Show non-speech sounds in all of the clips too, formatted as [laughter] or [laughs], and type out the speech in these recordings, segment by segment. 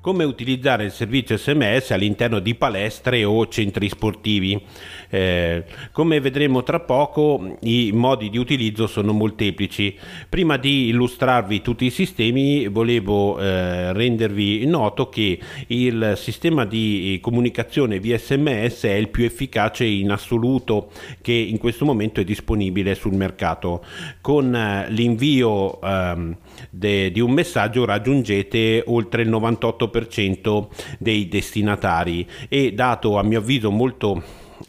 come utilizzare il servizio sms all'interno di palestre o centri sportivi. Eh, come vedremo tra poco i modi di utilizzo sono molteplici. Prima di illustrarvi tutti i sistemi volevo eh, rendervi noto che il sistema di comunicazione via sms è il più efficace in assoluto che in questo momento è disponibile sul mercato. Con eh, l'invio ehm, de, di un messaggio raggiungete oltre il 98% dei destinatari e dato a mio avviso molto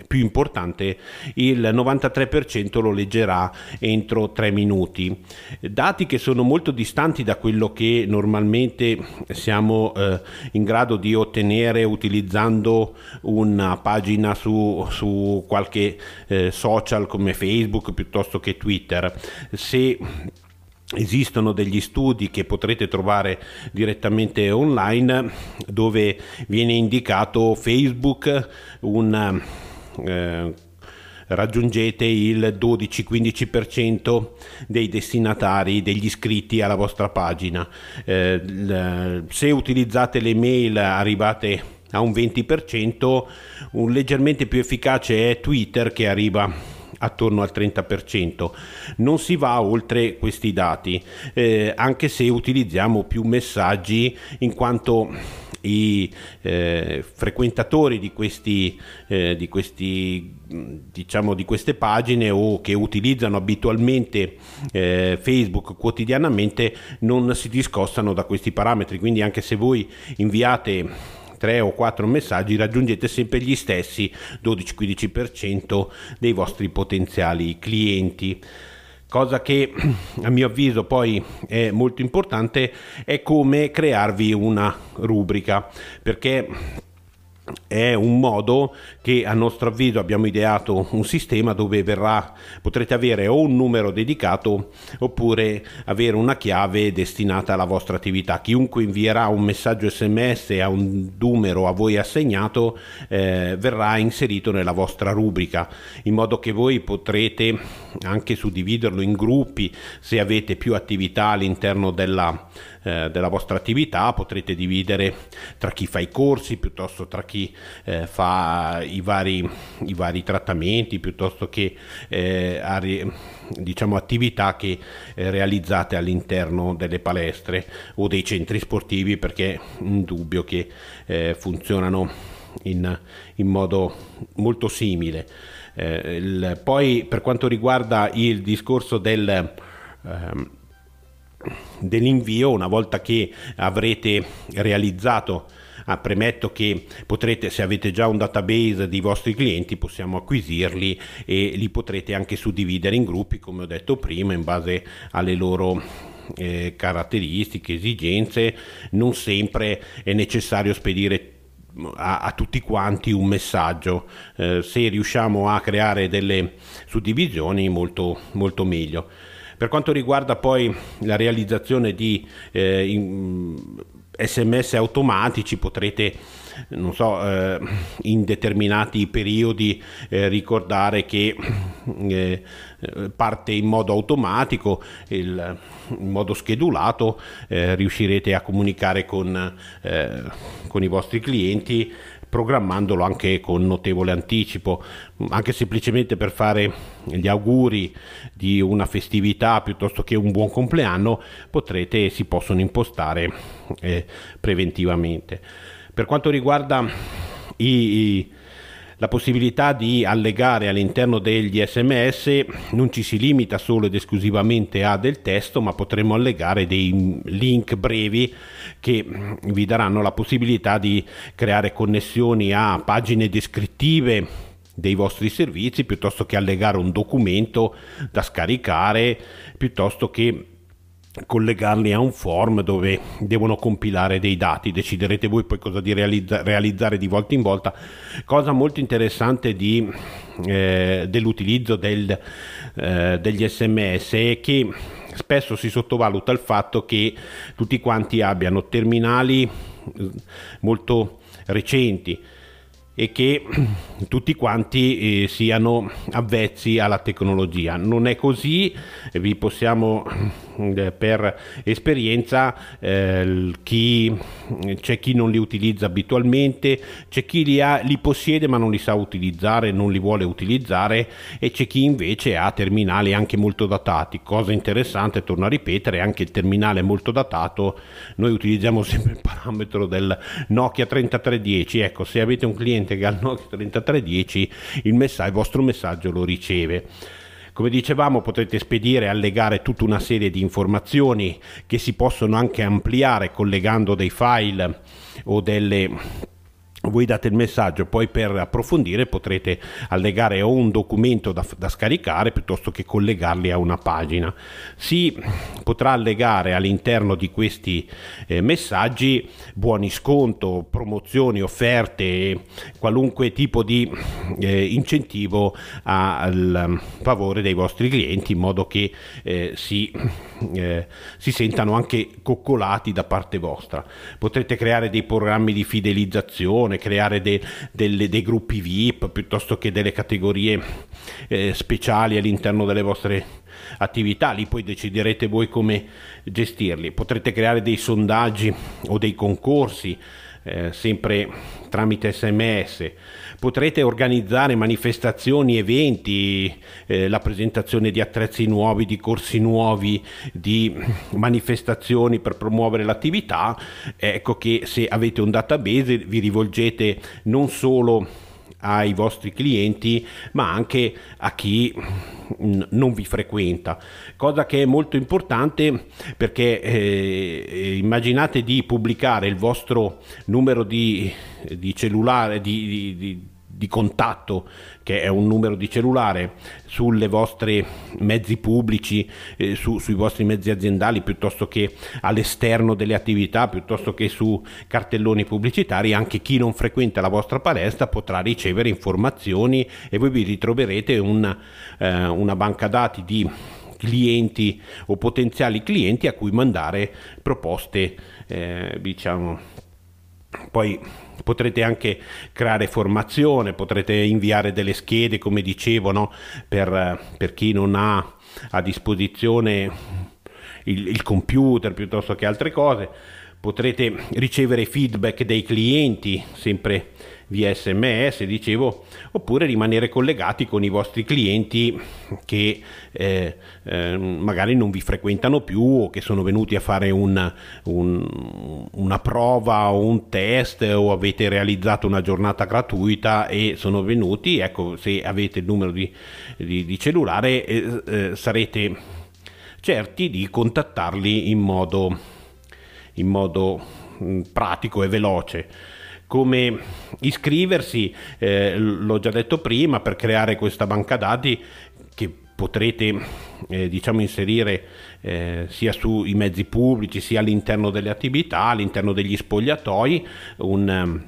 più importante, il 93% lo leggerà entro 3 minuti. Dati che sono molto distanti da quello che normalmente siamo eh, in grado di ottenere utilizzando una pagina su, su qualche eh, social come Facebook piuttosto che Twitter. Se Esistono degli studi che potrete trovare direttamente online dove viene indicato Facebook un eh, raggiungete il 12-15% dei destinatari, degli iscritti alla vostra pagina. Eh, se utilizzate le mail arrivate a un 20%, un leggermente più efficace è Twitter che arriva attorno al 30%. Non si va oltre questi dati, eh, anche se utilizziamo più messaggi in quanto i eh, frequentatori di questi, eh, di questi diciamo di queste pagine o che utilizzano abitualmente eh, Facebook quotidianamente non si discostano da questi parametri quindi anche se voi inviate 3 o 4 messaggi raggiungete sempre gli stessi 12-15% dei vostri potenziali clienti. Cosa che a mio avviso poi è molto importante è come crearvi una rubrica perché è un modo che a nostro avviso abbiamo ideato un sistema dove verrà, potrete avere o un numero dedicato oppure avere una chiave destinata alla vostra attività. Chiunque invierà un messaggio sms a un numero a voi assegnato eh, verrà inserito nella vostra rubrica in modo che voi potrete anche suddividerlo in gruppi se avete più attività all'interno della eh, della vostra attività, potrete dividere tra chi fa i corsi piuttosto tra chi eh, fa i vari, i vari, trattamenti piuttosto che eh, diciamo, attività che eh, realizzate all'interno delle palestre o dei centri sportivi perché è indubbio che funzionano in, in modo molto simile. Eh, il, poi per quanto riguarda il discorso del ehm, dell'invio una volta che avrete realizzato Ah, premetto che potrete, se avete già un database di vostri clienti, possiamo acquisirli e li potrete anche suddividere in gruppi, come ho detto prima, in base alle loro eh, caratteristiche, esigenze. Non sempre è necessario spedire a, a, tutti quanti un messaggio. Eh, se riusciamo a creare delle suddivisioni, molto, molto meglio. Per quanto riguarda poi la realizzazione di eh, sms automatici potrete non so, eh, in determinati periodi eh, ricordare che eh, parte in modo automatico, il, in modo schedulato, eh, riuscirete a comunicare con, eh, con i vostri clienti programmandolo anche con notevole anticipo, anche semplicemente per fare gli auguri di una festività piuttosto che un buon compleanno, potrete si possono impostare eh, preventivamente. Per quanto riguarda i, i la possibilità di allegare all'interno degli sms non ci si limita solo ed esclusivamente a del testo, ma potremo allegare dei link brevi che vi daranno la possibilità di creare connessioni a pagine descrittive dei vostri servizi piuttosto che allegare un documento da scaricare piuttosto che collegarli a un form dove devono compilare dei dati, deciderete voi poi cosa di realizza- realizzare di volta in volta. Cosa molto interessante di, eh, dell'utilizzo del, eh, degli sms è che spesso si sottovaluta il fatto che tutti quanti abbiano terminali eh, molto recenti e che tutti quanti eh, siano avvezzi alla tecnologia. Non è così, vi possiamo per esperienza eh, chi, c'è chi non li utilizza abitualmente, c'è chi li, ha, li possiede ma non li sa utilizzare, non li vuole utilizzare e c'è chi invece ha terminali anche molto datati. Cosa interessante, torno a ripetere, anche il terminale molto datato, noi utilizziamo [laughs] sempre il parametro del Nokia 3310, ecco se avete un cliente che ha il Nokia 3310 il, messaggio, il vostro messaggio lo riceve. Come dicevamo potrete spedire e allegare tutta una serie di informazioni che si possono anche ampliare collegando dei file o delle voi date il messaggio, poi per approfondire potrete allegare o un documento da, da, scaricare piuttosto che collegarli a una pagina. Si potrà allegare all'interno di questi eh, messaggi buoni sconto, promozioni, offerte, qualunque tipo di eh, incentivo al favore dei vostri clienti in modo che eh, si, eh, si sentano anche coccolati da parte vostra. Potrete creare dei programmi di fidelizzazione creare de, delle, dei gruppi VIP piuttosto che delle categorie eh, speciali all'interno delle vostre attività, lì poi deciderete voi come gestirli. Potrete creare dei sondaggi o dei concorsi eh, sempre tramite sms. Potrete organizzare manifestazioni, eventi, eh, la presentazione di attrezzi nuovi, di corsi nuovi, di manifestazioni per promuovere l'attività. Ecco che se avete un database vi rivolgete non solo ai vostri clienti ma anche a chi non vi frequenta. Cosa che è molto importante perché eh, immaginate di pubblicare il vostro numero di, di cellulare di, di, di contatto, che è un numero di cellulare, sulle vostre mezzi pubblici, eh, su, sui vostri mezzi aziendali, piuttosto che all'esterno delle attività, piuttosto che su cartelloni pubblicitari, anche chi non frequenta la vostra palestra potrà ricevere informazioni e voi vi ritroverete una, eh, una banca dati di clienti o potenziali clienti a cui mandare proposte eh, diciamo poi potrete anche creare formazione, potrete inviare delle schede, come dicevo, no? per, per, chi non ha a disposizione il, il computer piuttosto che altre cose. Potrete ricevere feedback dei clienti, sempre via sms, dicevo, oppure rimanere collegati con i vostri clienti che eh, eh, magari non vi frequentano più o che sono venuti a fare un, un, una prova o un test o avete realizzato una giornata gratuita e sono venuti, ecco, se avete il numero di, di, di cellulare eh, eh sarete certi di contattarli in modo, in modo mm, pratico e veloce come iscriversi, eh, l'ho già detto prima, per creare questa banca dati che potrete eh, diciamo inserire eh, sia sui mezzi pubblici sia all'interno delle attività, all'interno degli spogliatoi, un,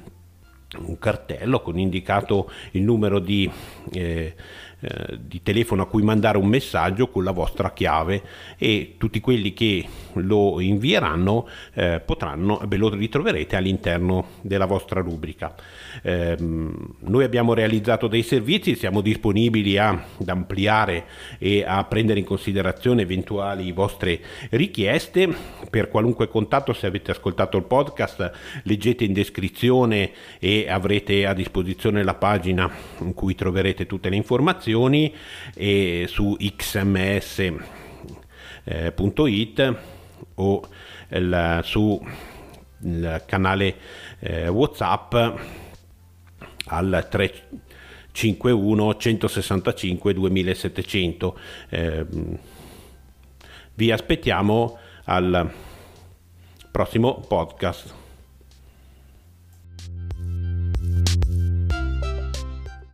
un cartello con indicato il numero di eh, eh, di telefono a cui mandare un messaggio con la vostra chiave e tutti quelli che lo invieranno eh, potranno, beh, lo ritroverete all'interno della vostra rubrica. Eh, noi abbiamo realizzato dei servizi, siamo disponibili a, ad ampliare e a prendere in considerazione eventuali vostre richieste. Per qualunque contatto, se avete ascoltato il podcast, leggete in descrizione e avrete a disposizione la pagina in cui troverete tutte le informazioni informazioni e su xms.it o il, su il canale eh, whatsapp al 351 165 2700 eh, vi aspettiamo al prossimo podcast